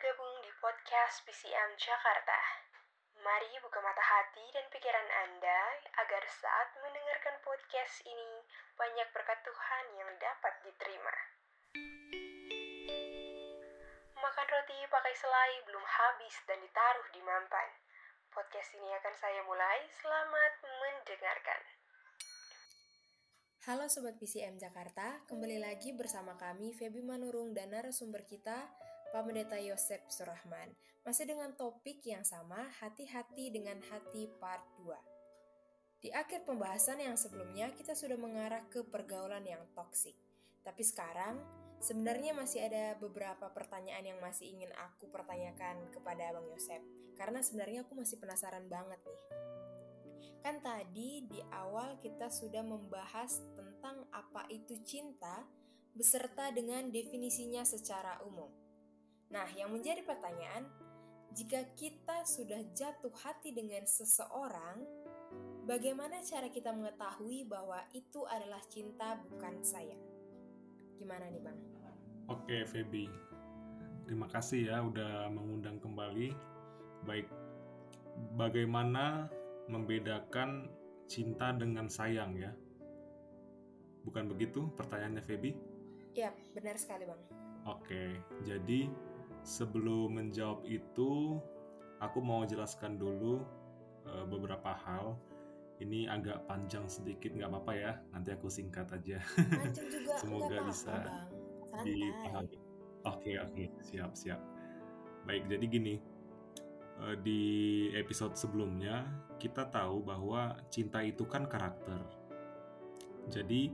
bergabung di podcast PCM Jakarta. Mari buka mata hati dan pikiran Anda agar saat mendengarkan podcast ini banyak berkat Tuhan yang dapat diterima. Makan roti pakai selai belum habis dan ditaruh di mampan. Podcast ini akan saya mulai. Selamat mendengarkan. Halo Sobat PCM Jakarta, kembali lagi bersama kami Feby Manurung dan narasumber kita, Pak Pendeta Yosep Surahman. Masih dengan topik yang sama, hati-hati dengan hati part 2. Di akhir pembahasan yang sebelumnya, kita sudah mengarah ke pergaulan yang toksik. Tapi sekarang, sebenarnya masih ada beberapa pertanyaan yang masih ingin aku pertanyakan kepada Bang Yosep. Karena sebenarnya aku masih penasaran banget nih. Kan tadi di awal kita sudah membahas tentang apa itu cinta beserta dengan definisinya secara umum. Nah, yang menjadi pertanyaan, jika kita sudah jatuh hati dengan seseorang, bagaimana cara kita mengetahui bahwa itu adalah cinta bukan sayang? Gimana nih, Bang? Oke, Feby. Terima kasih ya udah mengundang kembali. Baik, bagaimana membedakan cinta dengan sayang ya? Bukan begitu pertanyaannya Feby? Ya, benar sekali Bang. Oke, jadi sebelum menjawab itu, aku mau jelaskan dulu uh, beberapa hal. Ini agak panjang sedikit, nggak apa-apa ya. Nanti aku singkat aja. Juga, Semoga apa-apa, bisa Bang. dipahami. Oke, oke, siap, siap. Baik, jadi gini, Eh, di episode sebelumnya kita tahu bahwa cinta itu kan karakter. Jadi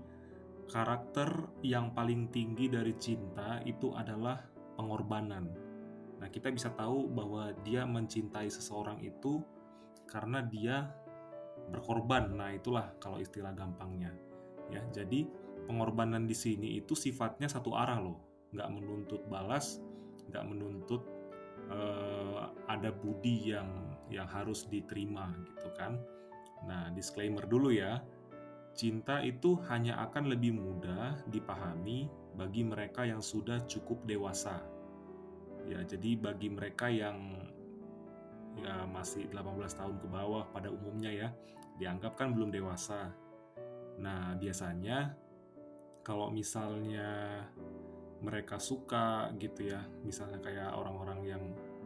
karakter yang paling tinggi dari cinta itu adalah pengorbanan. Nah, kita bisa tahu bahwa dia mencintai seseorang itu karena dia berkorban. Nah, itulah kalau istilah gampangnya. Ya, jadi pengorbanan di sini itu sifatnya satu arah loh, nggak menuntut balas, nggak menuntut uh, ada budi yang yang harus diterima gitu kan. Nah, disclaimer dulu ya. Cinta itu hanya akan lebih mudah dipahami bagi mereka yang sudah cukup dewasa. Ya, jadi bagi mereka yang ya masih 18 tahun ke bawah pada umumnya ya, dianggap kan belum dewasa. Nah, biasanya kalau misalnya mereka suka gitu ya misalnya kayak orang-orang yang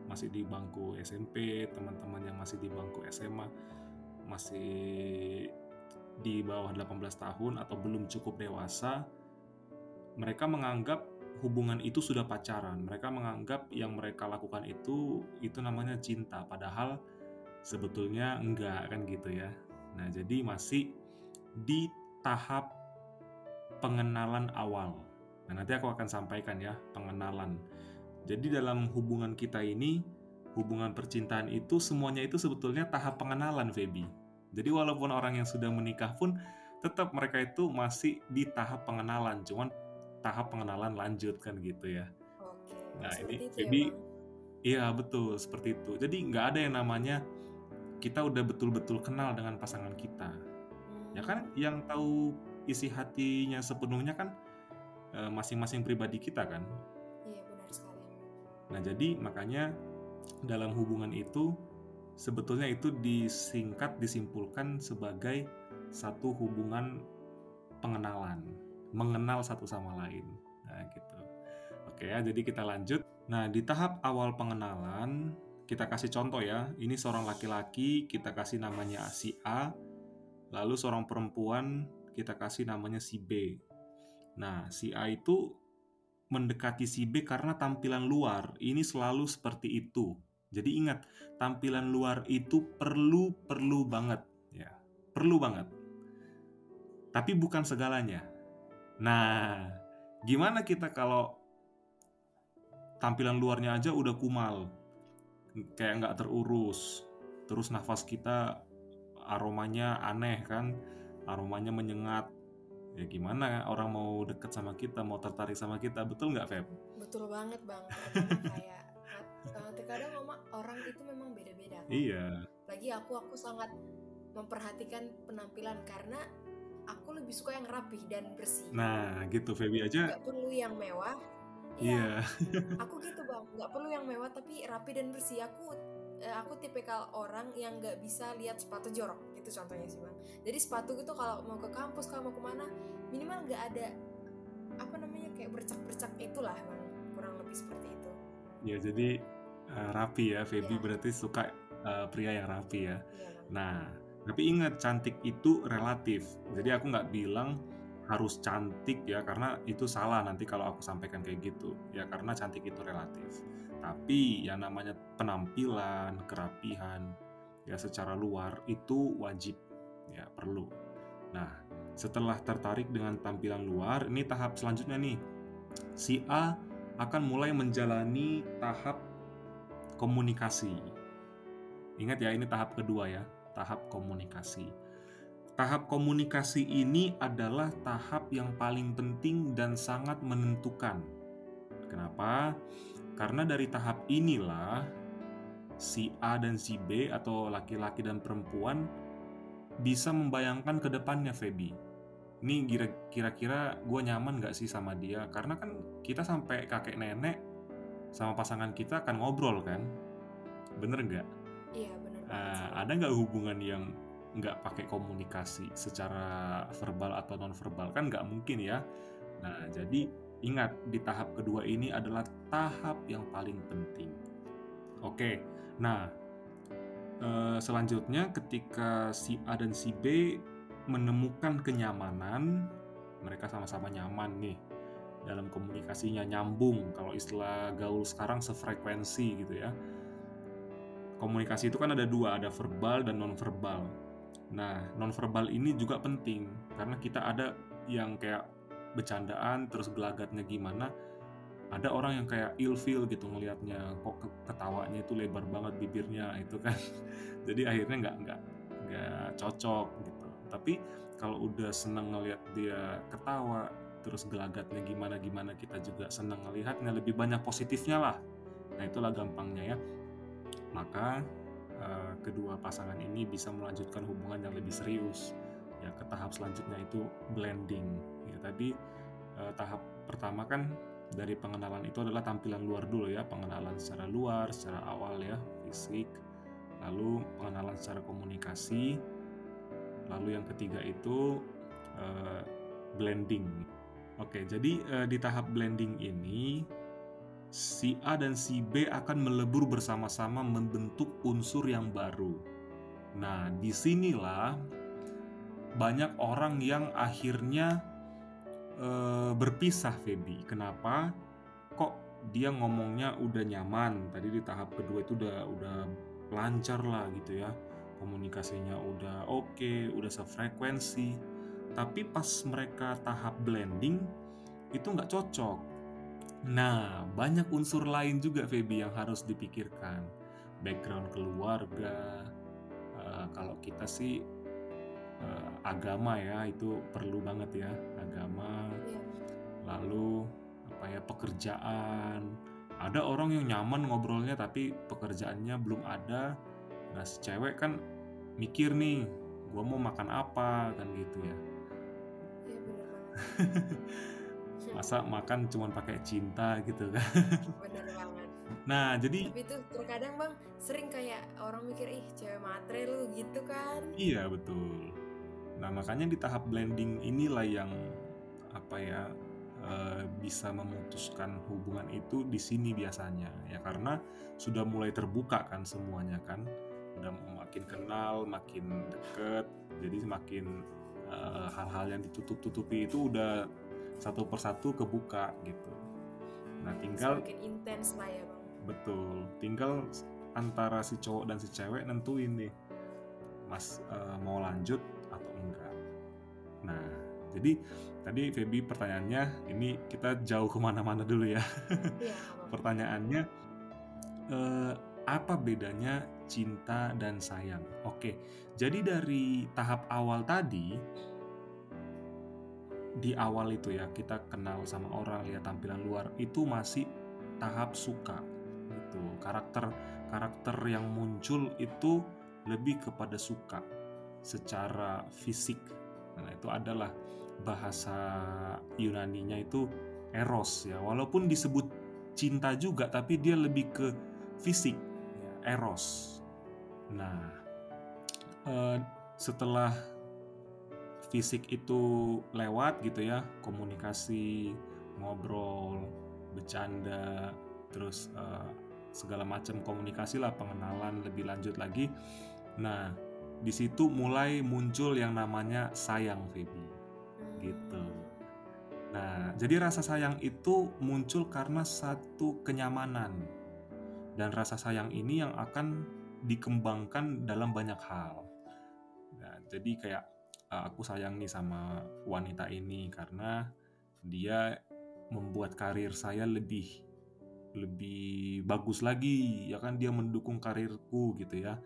masih di bangku SMP teman-teman yang masih di bangku SMA masih di bawah 18 tahun atau belum cukup dewasa mereka menganggap hubungan itu sudah pacaran. Mereka menganggap yang mereka lakukan itu itu namanya cinta. Padahal sebetulnya enggak kan gitu ya. Nah jadi masih di tahap pengenalan awal. Nah, nanti aku akan sampaikan ya pengenalan. Jadi dalam hubungan kita ini, hubungan percintaan itu semuanya itu sebetulnya tahap pengenalan, Feby. Jadi walaupun orang yang sudah menikah pun tetap mereka itu masih di tahap pengenalan, cuman tahap pengenalan lanjut kan gitu ya. Oke. Nah ini ya, Bang. iya betul seperti itu. Jadi nggak ada yang namanya kita udah betul-betul kenal dengan pasangan kita. Ya kan, yang tahu isi hatinya sepenuhnya kan Eh, masing-masing pribadi kita kan. Iya benar sekali. Nah jadi makanya dalam hubungan itu sebetulnya itu disingkat disimpulkan sebagai satu hubungan pengenalan, mengenal satu sama lain. Nah gitu. Oke ya, jadi kita lanjut. Nah di tahap awal pengenalan kita kasih contoh ya. Ini seorang laki-laki kita kasih namanya si A, lalu seorang perempuan kita kasih namanya si B. Nah, si A itu mendekati si B karena tampilan luar ini selalu seperti itu. Jadi ingat, tampilan luar itu perlu perlu banget ya. Perlu banget. Tapi bukan segalanya. Nah, gimana kita kalau tampilan luarnya aja udah kumal? Kayak nggak terurus. Terus nafas kita aromanya aneh kan? Aromanya menyengat ya gimana orang mau deket sama kita mau tertarik sama kita betul nggak Feb? Betul banget bang. Kayak uh, terkadang mama orang itu memang beda-beda. kan. Iya. Lagi aku aku sangat memperhatikan penampilan karena aku lebih suka yang rapih dan bersih. Nah gitu Feby aja Nggak perlu yang mewah, Iya. aku gitu bang. Nggak perlu yang mewah tapi rapi dan bersih. Aku eh, aku tipikal orang yang nggak bisa lihat sepatu jorok. Itu contohnya sih bang. Jadi sepatu gitu kalau mau ke kampus kalau mau ke mana minimal nggak ada apa namanya kayak bercak-bercak itulah bang. Kurang lebih seperti itu. Ya jadi uh, rapi ya, Feby. Iya. berarti suka uh, pria yang rapi ya. bang. Nah, tapi ingat cantik itu relatif. Jadi aku nggak bilang harus cantik ya, karena itu salah nanti kalau aku sampaikan kayak gitu. Ya karena cantik itu relatif. Tapi yang namanya penampilan, kerapihan, ya secara luar itu wajib, ya perlu. Nah, setelah tertarik dengan tampilan luar, ini tahap selanjutnya nih. Si A akan mulai menjalani tahap komunikasi. Ingat ya, ini tahap kedua ya, tahap komunikasi. Tahap komunikasi ini adalah tahap yang paling penting dan sangat menentukan. Kenapa? Karena dari tahap inilah si A dan si B atau laki-laki dan perempuan bisa membayangkan ke depannya Feby. Ini kira- kira-kira gue nyaman gak sih sama dia? Karena kan kita sampai kakek nenek sama pasangan kita akan ngobrol kan? Bener nggak? iya benar sih. ada nggak hubungan yang nggak pakai komunikasi secara verbal atau non verbal kan nggak mungkin ya. Nah jadi ingat di tahap kedua ini adalah tahap yang paling penting. Oke, nah eh, selanjutnya ketika si A dan si B menemukan kenyamanan, mereka sama-sama nyaman nih dalam komunikasinya nyambung. Kalau istilah gaul sekarang sefrekuensi gitu ya komunikasi itu kan ada dua, ada verbal dan non-verbal. Nah, non-verbal ini juga penting karena kita ada yang kayak bercandaan terus gelagatnya gimana. Ada orang yang kayak ilfeel gitu ngelihatnya, kok ke- ketawanya itu lebar banget bibirnya itu kan. Jadi akhirnya nggak nggak nggak cocok gitu. Tapi kalau udah seneng ngelihat dia ketawa, terus gelagatnya gimana gimana kita juga seneng ngelihatnya lebih banyak positifnya lah. Nah itulah gampangnya ya maka eh, kedua pasangan ini bisa melanjutkan hubungan yang lebih serius ya ke tahap selanjutnya itu blending. Ya tadi eh, tahap pertama kan dari pengenalan itu adalah tampilan luar dulu ya pengenalan secara luar secara awal ya fisik lalu pengenalan secara komunikasi lalu yang ketiga itu eh, blending. Oke jadi eh, di tahap blending ini si A dan si B akan melebur bersama-sama membentuk unsur yang baru. Nah, di sinilah banyak orang yang akhirnya eh, berpisah, Feby. Kenapa? Kok dia ngomongnya udah nyaman? Tadi di tahap kedua itu udah udah lancar lah gitu ya. Komunikasinya udah oke, udah sefrekuensi. Tapi pas mereka tahap blending itu nggak cocok. Nah, banyak unsur lain juga Feby yang harus dipikirkan. Background keluarga, eh, kalau kita sih eh, agama ya itu perlu banget ya agama. Iya. Lalu apa ya pekerjaan. Ada orang yang nyaman ngobrolnya tapi pekerjaannya belum ada. Nah, si cewek kan mikir nih, gua mau makan apa kan gitu ya. iya benar Masa makan cuma pakai cinta gitu kan. benar banget Nah, jadi tapi itu terkadang bang sering kayak orang mikir ih cewek matre lu gitu kan Iya betul. Nah makanya di tahap blending inilah yang apa ya eh, bisa memutuskan hubungan itu di sini biasanya ya karena sudah mulai terbuka kan semuanya kan udah makin kenal makin deket jadi semakin eh, hal-hal yang ditutup-tutupi itu udah satu persatu kebuka gitu. Nah tinggal semakin intens lah ya bang Betul, tinggal antara si cowok dan si cewek nentuin nih, mas eh, mau lanjut atau enggak. Nah, jadi tadi Feby pertanyaannya, ini kita jauh ke mana-mana dulu ya. iya Pertanyaannya, eh, apa bedanya cinta dan sayang? Oke, jadi dari tahap awal tadi, di awal itu ya kita kenal sama orang lihat tampilan luar itu masih tahap suka gitu. Karakter karakter yang muncul itu lebih kepada suka secara fisik. Nah itu adalah bahasa Yunaninya itu eros ya. Walaupun disebut cinta juga tapi dia lebih ke fisik ya, eros. Nah eh, setelah fisik itu lewat gitu ya komunikasi ngobrol bercanda terus uh, segala macam komunikasi lah pengenalan lebih lanjut lagi. Nah di situ mulai muncul yang namanya sayang Feby. Gitu. Nah jadi rasa sayang itu muncul karena satu kenyamanan. Dan rasa sayang ini yang akan dikembangkan dalam banyak hal. Nah, jadi kayak uh, aku sayang nih sama wanita ini karena dia membuat karir saya lebih lebih bagus lagi ya kan? Dia mendukung karirku gitu ya.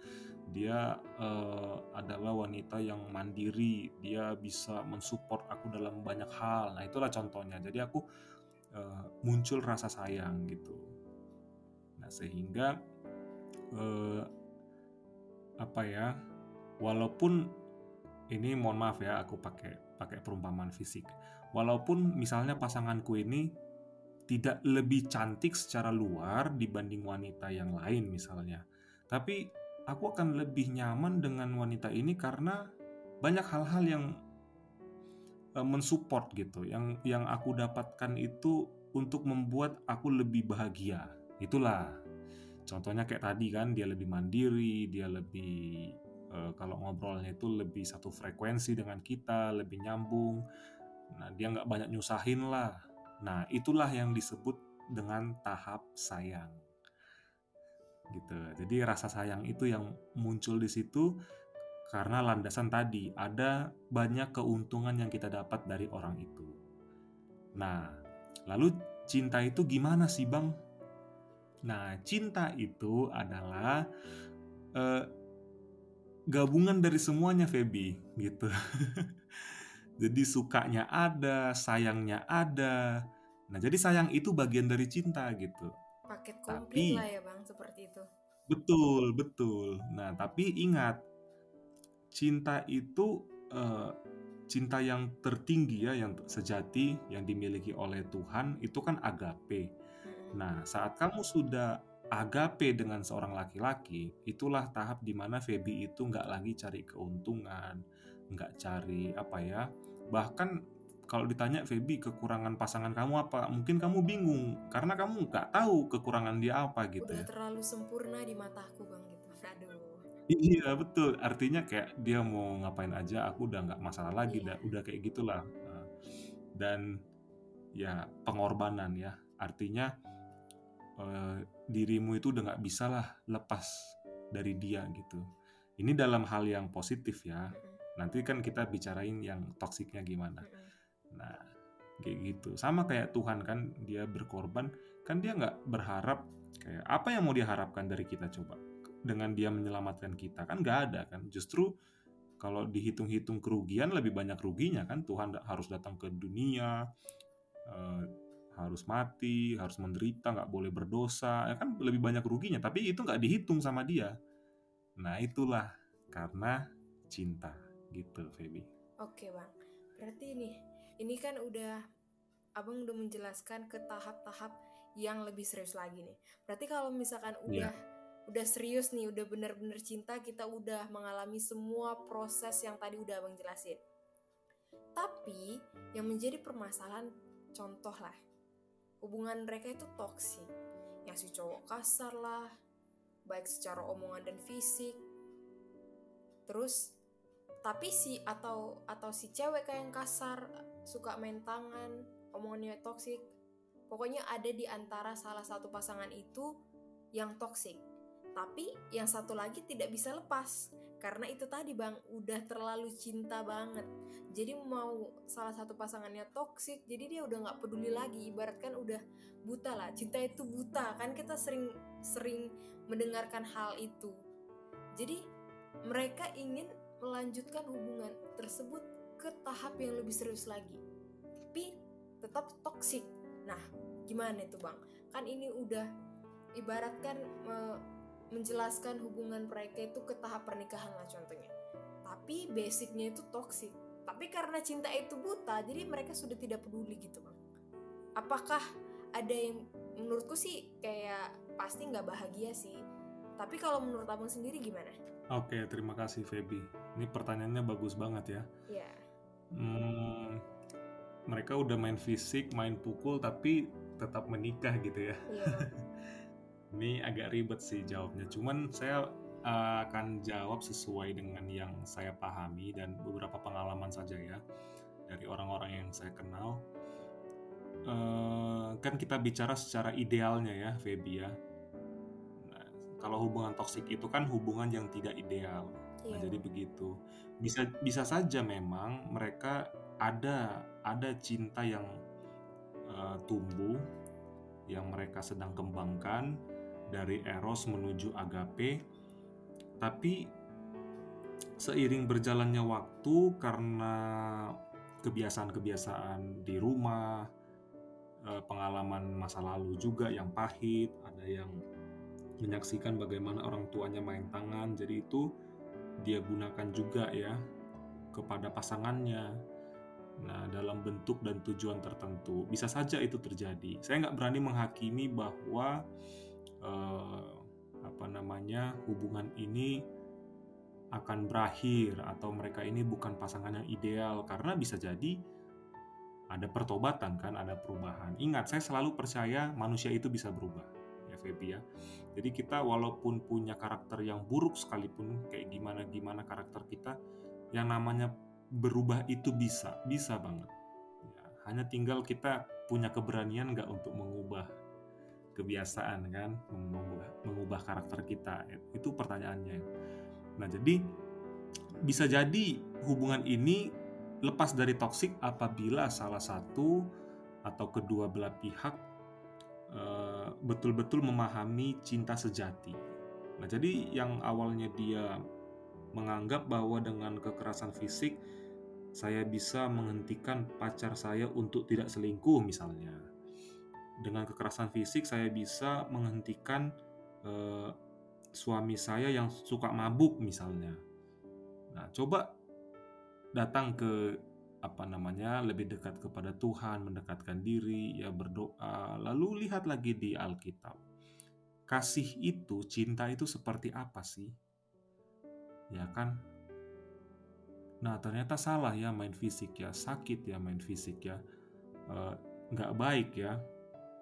Dia uh, adalah wanita yang mandiri dia bisa mensupport aku dalam banyak hal. Nah itulah contohnya. Jadi aku uh, muncul rasa sayang gitu. Nah sehingga uh, apa ya? Walaupun ini mohon maaf ya aku pakai pakai perumpamaan fisik. Walaupun misalnya pasanganku ini tidak lebih cantik secara luar dibanding wanita yang lain misalnya. Tapi aku akan lebih nyaman dengan wanita ini karena banyak hal-hal yang e, mensupport gitu. Yang yang aku dapatkan itu untuk membuat aku lebih bahagia. Itulah. Contohnya kayak tadi kan dia lebih mandiri, dia lebih uh, kalau ngobrolnya itu lebih satu frekuensi dengan kita, lebih nyambung. Nah, dia nggak banyak nyusahin lah. Nah, itulah yang disebut dengan tahap sayang. Gitu. Jadi rasa sayang itu yang muncul di situ karena landasan tadi ada banyak keuntungan yang kita dapat dari orang itu. Nah, lalu cinta itu gimana sih, Bang? Nah, cinta itu adalah uh, gabungan dari semuanya Feby gitu. jadi sukanya ada, sayangnya ada. Nah, jadi sayang itu bagian dari cinta gitu. Paket komplit tapi, lah ya, Bang, seperti itu. Betul, betul. Nah, tapi ingat cinta itu uh, cinta yang tertinggi ya, yang sejati yang dimiliki oleh Tuhan itu kan agape. Nah, saat kamu sudah agape dengan seorang laki-laki, itulah tahap di mana Feby itu nggak lagi cari keuntungan, nggak cari apa ya. Bahkan kalau ditanya Feby kekurangan pasangan kamu apa, mungkin kamu bingung karena kamu nggak tahu kekurangan dia apa gitu. Udah ya. terlalu sempurna di mataku bang gitu. Aduh. Iya betul. Artinya kayak dia mau ngapain aja, aku udah nggak masalah lagi, iya. udah kayak gitulah. Dan ya pengorbanan ya. Artinya uh, dirimu itu udah nggak bisa lah lepas dari dia gitu. Ini dalam hal yang positif ya. Nanti kan kita bicarain yang toksiknya gimana. Nah, kayak gitu. Sama kayak Tuhan kan dia berkorban, kan dia nggak berharap kayak apa yang mau diharapkan dari kita coba dengan dia menyelamatkan kita kan nggak ada kan. Justru kalau dihitung-hitung kerugian lebih banyak ruginya kan Tuhan harus datang ke dunia eh, harus mati, harus menderita, nggak boleh berdosa, ya kan lebih banyak ruginya. Tapi itu nggak dihitung sama dia. Nah itulah karena cinta gitu, Feby. Oke bang, berarti ini, ini kan udah abang udah menjelaskan ke tahap-tahap yang lebih serius lagi nih. Berarti kalau misalkan iya. udah yeah. udah serius nih, udah bener-bener cinta, kita udah mengalami semua proses yang tadi udah abang jelasin. Tapi yang menjadi permasalahan contoh lah hubungan mereka itu toksik yang si cowok kasar lah baik secara omongan dan fisik. Terus tapi si atau atau si cewek kayak yang kasar suka main tangan omongannya toksik pokoknya ada di antara salah satu pasangan itu yang toksik tapi yang satu lagi tidak bisa lepas karena itu tadi bang udah terlalu cinta banget. Jadi mau salah satu pasangannya toksik jadi dia udah nggak peduli lagi. Ibaratkan udah buta lah cinta itu buta. Kan kita sering sering mendengarkan hal itu. Jadi mereka ingin melanjutkan hubungan tersebut ke tahap yang lebih serius lagi. Tapi tetap toksik nah gimana itu bang? Kan ini udah ibaratkan menjelaskan hubungan mereka itu ke tahap pernikahan lah contohnya. Tapi basicnya itu toksik. Tapi karena cinta itu buta, jadi mereka sudah tidak peduli gitu bang. apakah ada yang menurutku sih kayak pasti nggak bahagia sih tapi kalau menurut abang sendiri gimana? Oke, terima kasih Feby. Ini pertanyaannya bagus banget ya. Iya. Hmm, mereka udah main fisik, main pukul, tapi tetap menikah gitu ya. Iya. Ini agak ribet sih jawabnya. Cuman saya uh, akan jawab sesuai dengan yang saya pahami dan beberapa pengalaman saja ya dari orang-orang yang saya kenal. Uh, kan kita bicara secara idealnya ya, Feby ya kalau hubungan toksik itu kan hubungan yang tidak ideal. Nah, Iya. jadi begitu. Bisa bisa saja memang mereka ada ada cinta yang uh, tumbuh yang mereka sedang kembangkan dari eros menuju agape. Tapi seiring berjalannya waktu karena kebiasaan-kebiasaan di rumah, uh, pengalaman masa lalu juga yang pahit, ada yang menyaksikan bagaimana orang tuanya main tangan jadi itu dia gunakan juga ya kepada pasangannya nah dalam bentuk dan tujuan tertentu bisa saja itu terjadi saya nggak berani menghakimi bahwa eh, apa namanya hubungan ini akan berakhir atau mereka ini bukan pasangan yang ideal. Karena bisa jadi ada pertobatan kan ada perubahan. Ingat saya selalu percaya manusia itu bisa berubah ya Feby ya. Jadi kita walaupun punya karakter yang buruk sekalipun kayak gimana gimana karakter kita, yang namanya berubah itu bisa, bisa banget. Ya, hanya tinggal kita punya keberanian nggak untuk mengubah kebiasaan kan, mengubah, mengubah karakter kita. Itu pertanyaannya. Nah jadi bisa jadi hubungan ini lepas dari toksik apabila salah satu atau kedua belah pihak Eh, betul-betul memahami cinta sejati. Nah, jadi yang awalnya dia menganggap bahwa dengan kekerasan fisik saya bisa menghentikan pacar saya untuk tidak selingkuh misalnya. Dengan kekerasan fisik saya bisa menghentikan uh, suami saya yang suka mabuk misalnya. Nah, coba datang ke apa namanya lebih dekat kepada Tuhan, mendekatkan diri, ya berdoa. Lalu lihat lagi di Alkitab. Kasih itu, cinta itu seperti apa sih? Ya kan? Nah ternyata salah ya main fisik ya, sakit ya main fisik ya, e, nggak baik ya.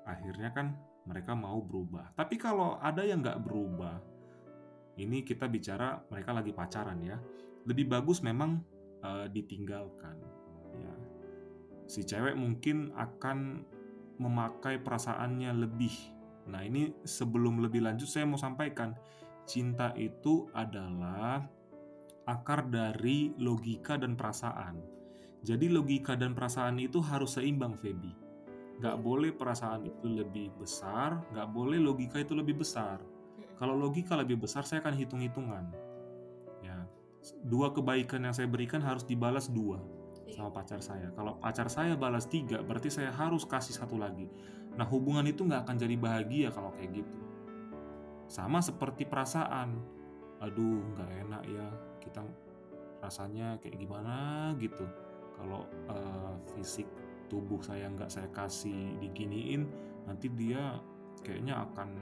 Akhirnya kan mereka mau berubah. Tapi kalau ada yang nggak berubah, ini kita bicara mereka lagi pacaran ya. Lebih bagus memang e, ditinggalkan ya si cewek mungkin akan memakai perasaannya lebih nah ini sebelum lebih lanjut saya mau sampaikan cinta itu adalah akar dari logika dan perasaan jadi logika dan perasaan itu harus seimbang Feby nggak boleh perasaan itu lebih besar nggak boleh logika itu lebih besar kalau logika lebih besar saya akan hitung-hitungan ya dua kebaikan yang saya berikan harus dibalas dua sama pacar saya. Kalau pacar saya balas tiga, berarti saya harus kasih satu lagi. Nah hubungan itu nggak akan jadi bahagia kalau kayak gitu. Sama seperti perasaan. Aduh nggak enak ya, kita rasanya kayak gimana gitu. Kalau uh, fisik tubuh saya nggak saya kasih diginiin, nanti dia kayaknya akan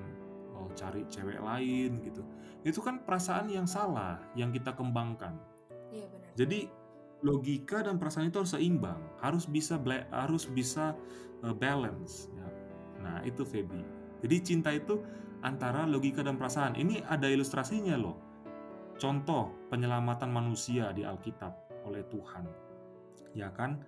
oh, cari cewek lain gitu. Itu kan perasaan yang salah yang kita kembangkan. Iya benar. Jadi logika dan perasaan itu harus seimbang, harus bisa harus bisa uh, balance. Ya. Nah itu Feby. Jadi cinta itu antara logika dan perasaan. Ini ada ilustrasinya loh. Contoh penyelamatan manusia di Alkitab oleh Tuhan, ya kan?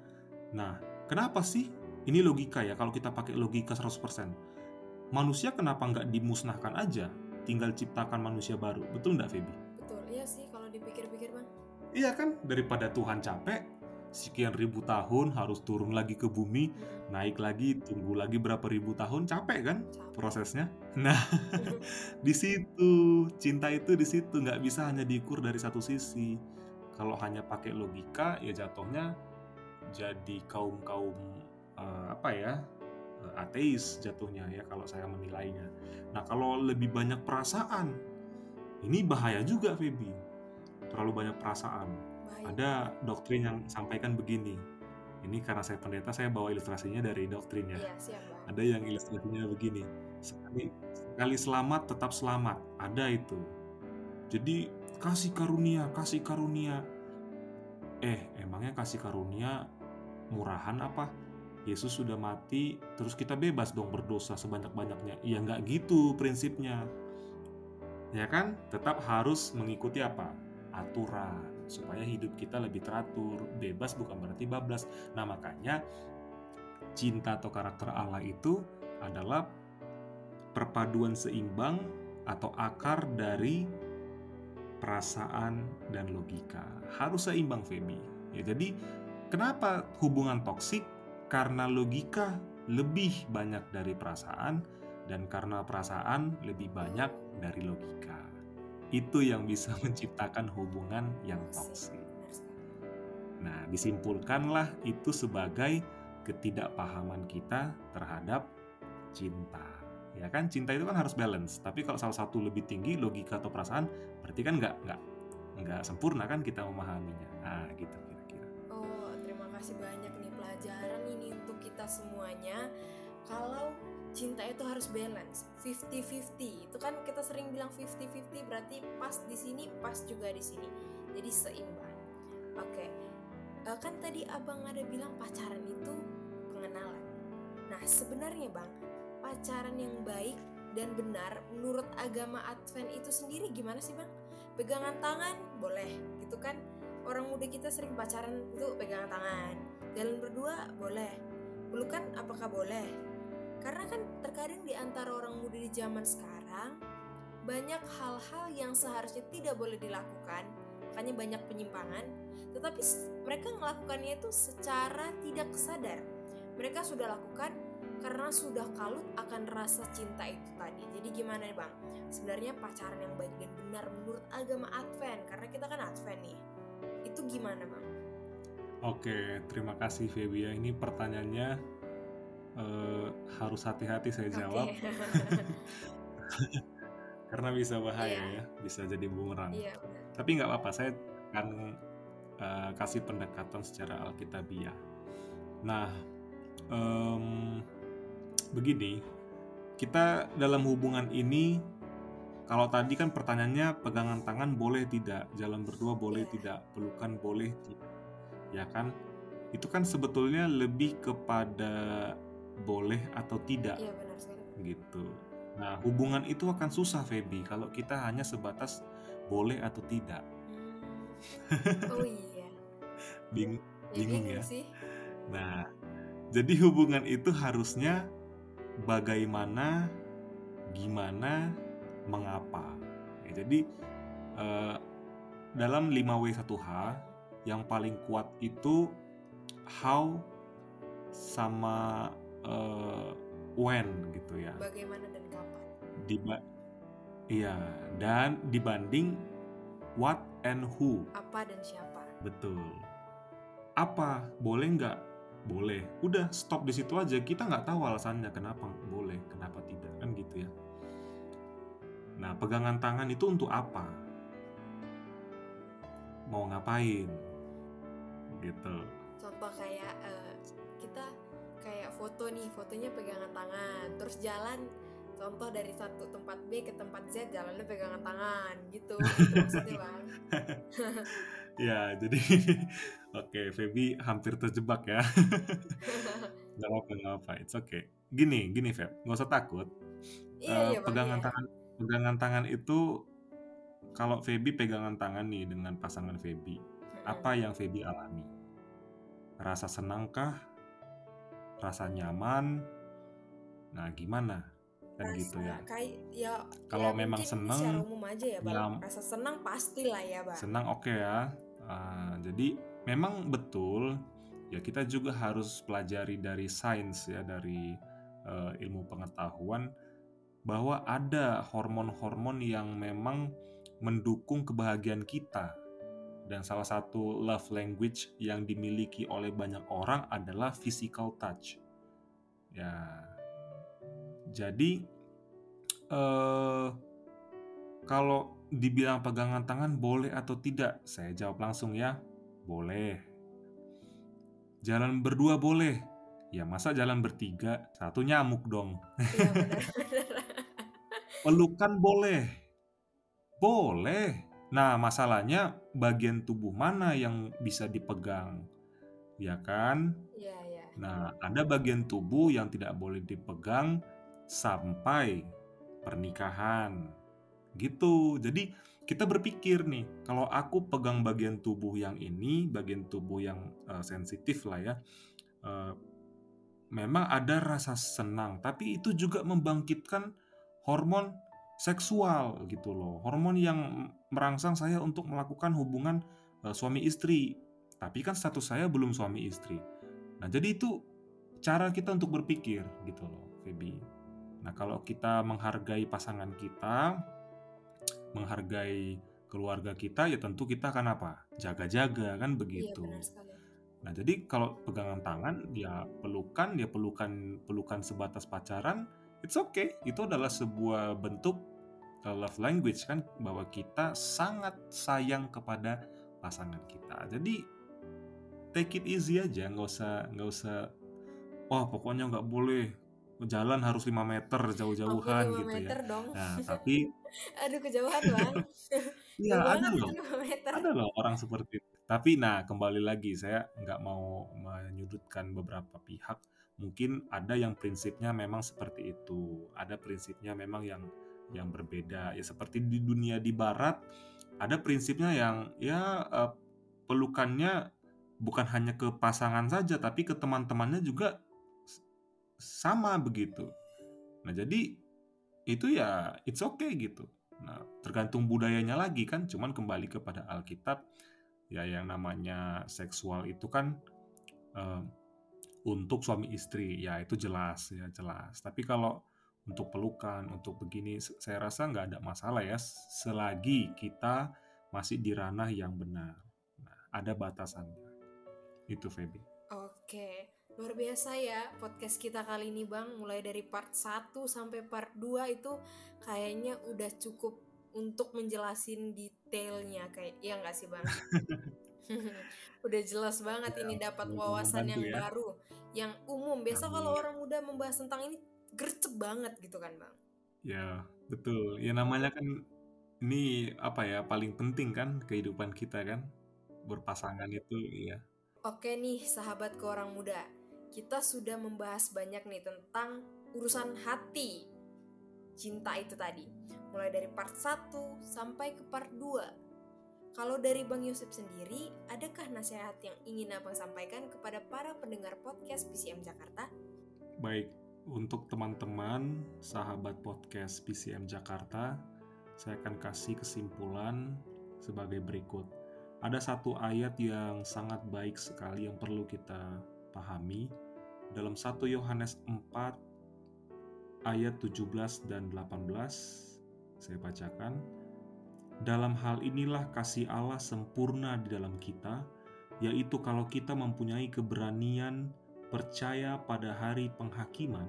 Nah, kenapa sih ini logika ya? Kalau kita pakai logika 100%, manusia kenapa nggak dimusnahkan aja? Tinggal ciptakan manusia baru, betul nggak Feby? Betul, iya sih kalau dipikir-pikir bang. Iya kan, daripada Tuhan capek, sekian ribu tahun harus turun lagi ke bumi, naik lagi, tunggu lagi berapa ribu tahun, capek kan Capek. prosesnya? Nah, di situ cinta itu di situ nggak bisa hanya diukur dari satu sisi. Kalau hanya pakai logika, ya jatuhnya jadi kaum kaum uh, apa ya uh, ateis jatuhnya ya kalau saya menilainya. Nah kalau lebih banyak perasaan, ini bahaya juga Feby terlalu banyak perasaan. Bahaya. Ada doktrin yang sampaikan begini, Ini karena saya pendeta, saya bawa ilustrasinya dari doktrin ya. Iya, siap. Ada yang ilustrasinya begini, sekali, sekali selamat tetap selamat, ada itu. Jadi kasih karunia, kasih karunia. Eh, emangnya kasih karunia murahan apa? Yesus sudah mati, terus kita bebas dong berdosa sebanyak-banyaknya. Ya nggak gitu prinsipnya. Ya kan? Tetap harus mengikuti apa? Aturan supaya hidup kita lebih teratur. Bebas bukan berarti bablas. Nah, makanya cinta atau karakter Allah itu adalah perpaduan seimbang atau akar dari perasaan dan logika. Harus seimbang, Feby. Ya, jadi kenapa hubungan toksik? Karena logika lebih banyak dari perasaan dan karena perasaan lebih banyak dari logika itu yang bisa menciptakan hubungan yang toksik. Nah, disimpulkanlah itu sebagai ketidakpahaman kita terhadap cinta. Ya kan, cinta itu kan harus balance. Tapi kalau salah satu lebih tinggi logika atau perasaan, berarti kan nggak nggak nggak sempurna kan kita memahaminya. Nah, gitu kira-kira. Oh, terima kasih banyak nih pelajaran ini untuk kita semuanya. Kalau cinta itu harus balance 50-50 itu kan kita sering bilang 50-50 berarti pas di sini pas juga di sini jadi seimbang oke okay. eh, kan tadi abang ada bilang pacaran itu pengenalan nah sebenarnya bang pacaran yang baik dan benar menurut agama Advent itu sendiri gimana sih bang? Pegangan tangan boleh gitu kan? Orang muda kita sering pacaran itu pegangan tangan. Jalan berdua boleh. Pelukan apakah boleh? Karena kan terkadang di antara orang muda di zaman sekarang banyak hal-hal yang seharusnya tidak boleh dilakukan, makanya banyak penyimpangan, tetapi mereka melakukannya itu secara tidak sadar. Mereka sudah lakukan karena sudah kalut akan rasa cinta itu tadi. Jadi gimana nih bang? Sebenarnya pacaran yang baik dan benar menurut agama Advent, karena kita kan Advent nih. Itu gimana bang? Oke, terima kasih Febia. Ini pertanyaannya uh, harus hati-hati saya jawab karena bisa bahaya yeah. ya bisa jadi bumerang yeah, tapi nggak apa-apa saya akan uh, kasih pendekatan secara alkitabiah nah um, begini kita dalam hubungan ini kalau tadi kan pertanyaannya pegangan tangan boleh tidak jalan berdua boleh yeah. tidak pelukan boleh tidak ya kan itu kan sebetulnya lebih kepada boleh atau tidak. Iya benar sekali. Gitu. Nah, hubungan itu akan susah Feby kalau kita hanya sebatas boleh atau tidak. Hmm. Oh iya. Bing ya, bingung ya. Sih. Nah, jadi hubungan itu harusnya bagaimana, gimana, mengapa. Ya, jadi eh, dalam 5W1H yang paling kuat itu how sama uh, when gitu ya. Bagaimana dan kapan? Diba Iya, dan dibanding what and who. Apa dan siapa? Betul. Apa? Boleh nggak? Boleh. Udah stop di situ aja. Kita nggak tahu alasannya kenapa boleh, kenapa tidak kan gitu ya. Nah, pegangan tangan itu untuk apa? Mau ngapain? Gitu. Contoh kayak uh, kita kayak foto nih fotonya pegangan tangan terus jalan contoh dari satu tempat B ke tempat Z jalannya pegangan tangan gitu, gitu maksudnya bang. Ya jadi oke okay, Feby hampir terjebak ya. Nggak apa nggak apa it's okay. Gini gini Feb nggak usah takut. Iya, uh, iya, pegangan iya. tangan pegangan tangan itu kalau Feby pegangan tangan nih dengan pasangan Feby hmm. apa yang Feby alami? Rasa senangkah? Rasa nyaman? Nah gimana kan rasa, gitu ya. kayak ya kalau ya, memang seneng secara umum aja ya bang. ya, rasa senang pastilah ya bang. Senang oke okay ya. Uh, jadi memang betul ya kita juga harus pelajari dari sains ya dari uh, ilmu pengetahuan bahwa ada hormon-hormon yang memang mendukung kebahagiaan kita. Dan salah satu love language yang dimiliki oleh banyak orang adalah physical touch. Ya, jadi eh, kalau dibilang pegangan tangan boleh atau tidak, saya jawab langsung ya, boleh. jalan berdua boleh. Ya masa jalan bertiga, satu nyamuk dong. Iya benar-benar. Pelukan boleh. Boleh. Nah, masalahnya bagian tubuh mana yang bisa dipegang? Ya kan? Iya, iya. Nah, ada bagian tubuh yang tidak boleh dipegang sampai pernikahan. Gitu. Jadi kita berpikir nih, kalau aku pegang bagian tubuh yang ini, bagian tubuh yang uh, sensitif lah ya, uh, memang ada rasa senang, tapi itu juga membangkitkan hormon seksual gitu loh. Hormon yang merangsang saya untuk melakukan hubungan uh, suami istri. Tapi kan status saya belum suami istri. Nah, jadi itu cara kita untuk berpikir gitu loh, Feby. Nah, kalau kita menghargai pasangan kita, menghargai keluarga kita, ya tentu kita akan apa? Jaga-jaga kan begitu. Iya, benar sekali. Nah, jadi kalau pegangan tangan, ya pelukan, ya pelukan pelukan sebatas pacaran, it's okay. Itu adalah sebuah bentuk love language kan bahwa kita sangat sayang kepada pasangan kita. Jadi take it easy aja, nggak usah nggak usah wah pokoknya nggak boleh jalan harus 5 meter jauh-jauhan gitu ya. meter dong. Nah, tapi Aduh kejauhan bang. Iya ada loh, itu 5 meter. ada loh orang seperti itu. Tapi nah kembali lagi saya nggak mau menyudutkan beberapa pihak. Mungkin ada yang prinsipnya memang seperti itu, ada prinsipnya memang yang yang berbeda. Ya seperti di dunia di barat ada prinsipnya yang ya eh, pelukannya bukan hanya ke pasangan saja tapi ke teman-temannya juga sama begitu. Nah, jadi itu ya it's okay gitu. Nah, tergantung budayanya lagi kan, cuman kembali kepada Alkitab ya yang namanya seksual itu kan eh, untuk suami istri ya itu jelas ya jelas. Tapi kalau untuk pelukan, untuk begini, saya rasa nggak ada masalah ya, selagi kita masih di ranah yang benar. Nah, ada batasannya. Itu Feby. Oke, luar biasa ya podcast kita kali ini Bang. Mulai dari part 1 sampai part 2 itu kayaknya udah cukup untuk menjelasin detailnya kayak iya nggak sih Bang? udah jelas banget ini dapat wawasan yang ya. baru, yang umum. Biasa Amin. kalau orang muda membahas tentang ini gercep banget gitu kan Bang. Ya, betul. Ya namanya kan ini apa ya paling penting kan kehidupan kita kan berpasangan itu ya. Oke nih sahabat ke orang muda, kita sudah membahas banyak nih tentang urusan hati. Cinta itu tadi, mulai dari part 1 sampai ke part 2. Kalau dari Bang Yosep sendiri, adakah nasihat yang ingin Abang sampaikan kepada para pendengar podcast PCM Jakarta? Baik, untuk teman-teman sahabat podcast PCM Jakarta, saya akan kasih kesimpulan sebagai berikut. Ada satu ayat yang sangat baik sekali yang perlu kita pahami dalam 1 Yohanes 4 ayat 17 dan 18 saya bacakan. Dalam hal inilah kasih Allah sempurna di dalam kita yaitu kalau kita mempunyai keberanian percaya pada hari penghakiman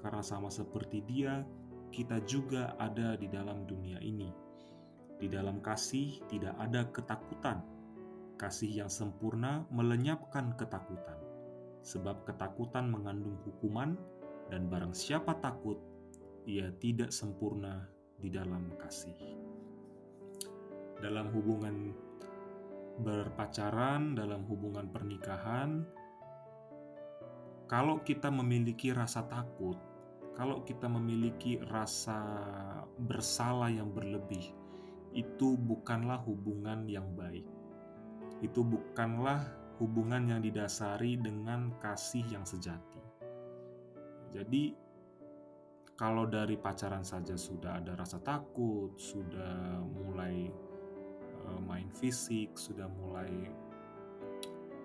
karena sama seperti dia kita juga ada di dalam dunia ini. Di dalam kasih tidak ada ketakutan. Kasih yang sempurna melenyapkan ketakutan sebab ketakutan mengandung hukuman dan barang siapa takut, ia tidak sempurna di dalam kasih. Dalam hubungan berpacaran, dalam hubungan pernikahan, kalau kita memiliki rasa takut, kalau kita memiliki rasa bersalah yang berlebih, itu bukanlah hubungan yang baik. Itu bukanlah hubungan yang didasari dengan kasih yang sejati. Jadi, kalau dari pacaran saja sudah ada rasa takut, sudah mulai uh, main fisik, sudah mulai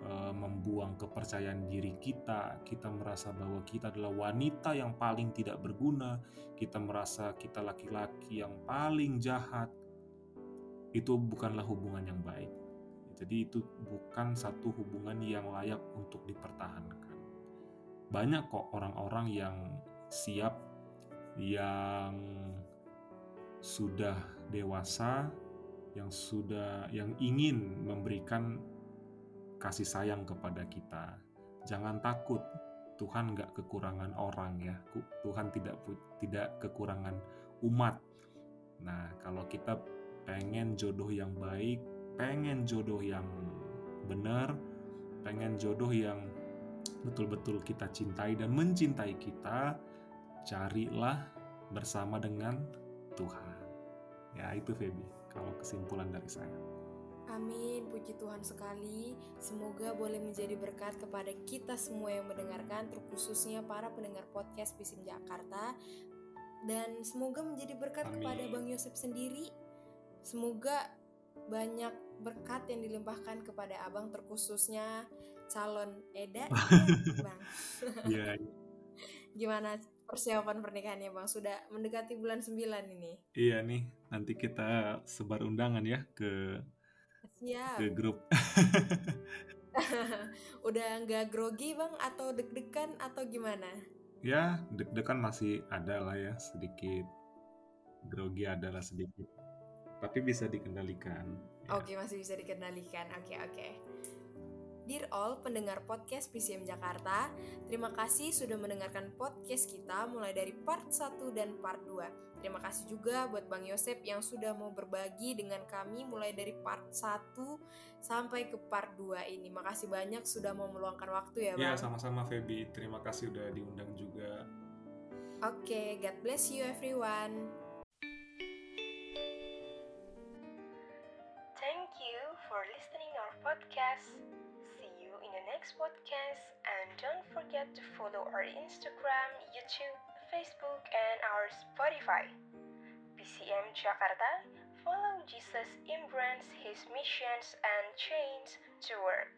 uh, membuang kepercayaan diri kita, kita merasa bahwa kita adalah wanita yang paling tidak berguna, kita merasa kita laki-laki yang paling jahat, itu bukanlah hubungan yang baik. Jadi, itu bukan satu hubungan yang layak untuk dipertahankan. Banyak kok orang-orang yang siap yang sudah dewasa yang sudah yang ingin memberikan kasih sayang kepada kita. Jangan takut Tuhan nggak kekurangan orang ya. Tuhan tidak tidak kekurangan umat. Nah kalau kita pengen jodoh yang baik pengen jodoh yang benar pengen jodoh yang betul-betul kita cintai dan mencintai kita carilah bersama dengan Tuhan ya itu Feby kalau kesimpulan dari saya Amin, puji Tuhan sekali. Semoga boleh menjadi berkat kepada kita semua yang mendengarkan, terkhususnya para pendengar podcast Pisim Jakarta. Dan semoga menjadi berkat Amin. kepada Bang Yosep sendiri. Semoga banyak berkat yang dilimpahkan kepada abang, terkhususnya calon Eda, Bang. Iya. Gimana persiapan pernikahannya Bang? Sudah mendekati bulan 9 ini. Iya nih, nanti kita sebar undangan ya ke Siap. ke grup. Udah nggak grogi bang atau deg-degan atau gimana? Ya deg-degan masih ada lah ya sedikit. Grogi adalah sedikit. Tapi bisa dikendalikan. Ya. Oke masih bisa dikendalikan. Oke oke. Dear all pendengar podcast PCM Jakarta, terima kasih sudah mendengarkan podcast kita mulai dari part 1 dan part 2. Terima kasih juga buat Bang Yosep yang sudah mau berbagi dengan kami mulai dari part 1 sampai ke part 2 ini. Makasih banyak sudah mau meluangkan waktu ya Bang. Ya sama-sama Feby, terima kasih udah diundang juga. Oke, okay, God bless you everyone. Next podcast and don't forget to follow our Instagram, YouTube, Facebook, and our Spotify. PCM Jakarta, follow Jesus embrace his missions and chains to work.